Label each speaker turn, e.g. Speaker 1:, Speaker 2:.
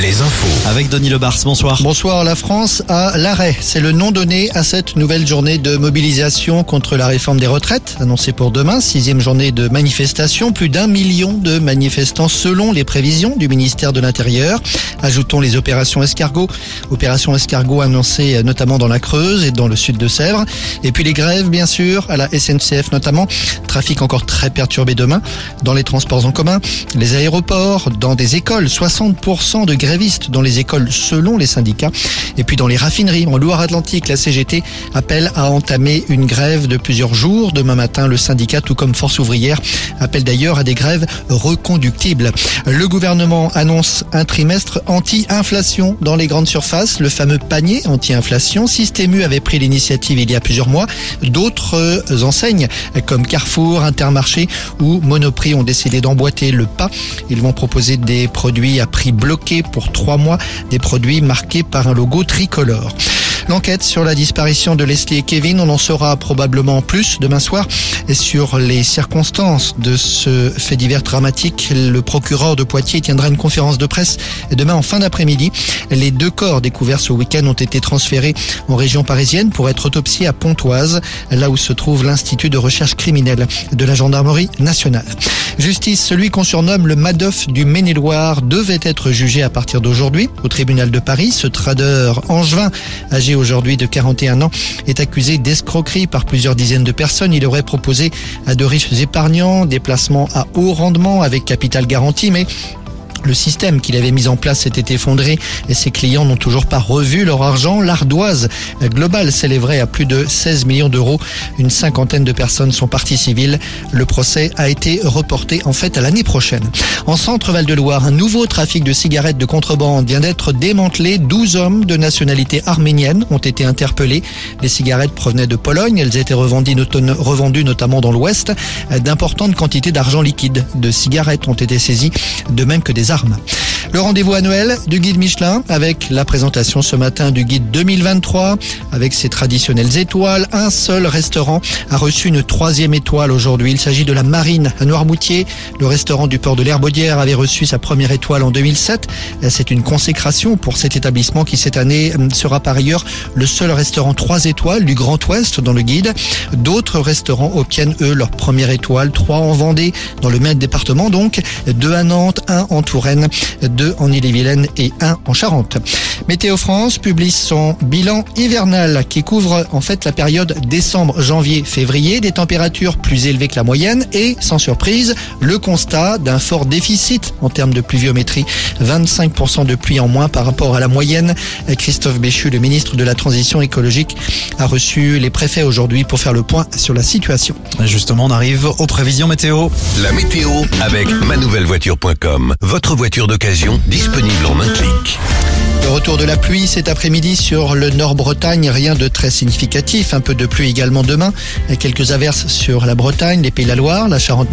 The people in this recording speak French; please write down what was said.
Speaker 1: les infos.
Speaker 2: Avec Denis Lebars, bonsoir.
Speaker 3: Bonsoir, la France à l'arrêt. C'est le nom donné à cette nouvelle journée de mobilisation contre la réforme des retraites, annoncée pour demain, sixième journée de manifestation. Plus d'un million de manifestants selon les prévisions du ministère de l'Intérieur. Ajoutons les opérations escargot. Opération escargot annoncée notamment dans la Creuse et dans le sud de Sèvres. Et puis les grèves, bien sûr, à la SNCF notamment. Trafic encore très perturbé demain dans les transports en commun, les aéroports, dans des écoles. 60% de grévistes dans les écoles selon les syndicats. Et puis dans les raffineries, en Loire-Atlantique, la CGT appelle à entamer une grève de plusieurs jours. Demain matin, le syndicat, tout comme Force ouvrière, appelle d'ailleurs à des grèves reconductibles. Le gouvernement annonce un trimestre anti-inflation dans les grandes surfaces, le fameux panier anti-inflation. Systému avait pris l'initiative il y a plusieurs mois. D'autres enseignes comme Carrefour, Intermarché ou Monoprix ont décidé d'emboîter le pas. Ils vont proposer des produits à prix bloqué pour trois mois, des produits marqués par un logo tricolore. L'enquête sur la disparition de Leslie et Kevin, on en saura probablement plus demain soir. Et sur les circonstances de ce fait divers dramatique, le procureur de Poitiers tiendra une conférence de presse demain en fin d'après-midi. Les deux corps découverts ce week-end ont été transférés en région parisienne pour être autopsiés à Pontoise, là où se trouve l'Institut de recherche criminelle de la gendarmerie nationale. Justice, celui qu'on surnomme le Madoff du Maine-et-Loire devait être jugé à partir d'aujourd'hui au tribunal de Paris. Ce trader angevin, âgé aujourd'hui de 41 ans, est accusé d'escroquerie par plusieurs dizaines de personnes. Il aurait proposé à de riches épargnants des placements à haut rendement avec capital garanti, mais le système qu'il avait mis en place s'était effondré et ses clients n'ont toujours pas revu leur argent. L'ardoise globale s'élèverait à plus de 16 millions d'euros. Une cinquantaine de personnes sont parties civiles. Le procès a été reporté en fait à l'année prochaine. En centre Val-de-Loire, un nouveau trafic de cigarettes de contrebande vient d'être démantelé. 12 hommes de nationalité arménienne ont été interpellés. Les cigarettes provenaient de Pologne. Elles étaient revendues notamment dans l'Ouest. D'importantes quantités d'argent liquide de cigarettes ont été saisies, de même que des armes. Le rendez-vous annuel du guide Michelin avec la présentation ce matin du guide 2023 avec ses traditionnelles étoiles. Un seul restaurant a reçu une troisième étoile aujourd'hui. Il s'agit de la Marine à Noirmoutier. Le restaurant du port de l'Herbaudière avait reçu sa première étoile en 2007. C'est une consécration pour cet établissement qui cette année sera par ailleurs le seul restaurant trois étoiles du Grand Ouest dans le guide. D'autres restaurants obtiennent eux leur première étoile. Trois en Vendée dans le même département donc. Deux à Nantes, un en Touraine, deux en Ille-et-Vilaine et un en Charente. Météo France publie son bilan hivernal qui couvre en fait la période décembre, janvier, février, des températures plus élevées que la moyenne et, sans surprise, le constat d'un fort déficit en termes de pluviométrie. 25% de pluie en moins par rapport à la moyenne. Christophe Béchu, le ministre de la Transition écologique, a reçu les préfets aujourd'hui pour faire le point sur la situation.
Speaker 2: Justement, on arrive aux prévisions météo.
Speaker 1: La météo avec manouvellevoiture.com. Votre voiture d'occasion disponible en un clic.
Speaker 3: Le retour de la pluie cet après-midi sur le Nord-Bretagne, rien de très significatif. Un peu de pluie également demain. Quelques averses sur la Bretagne, les Pays de la Loire, la Charente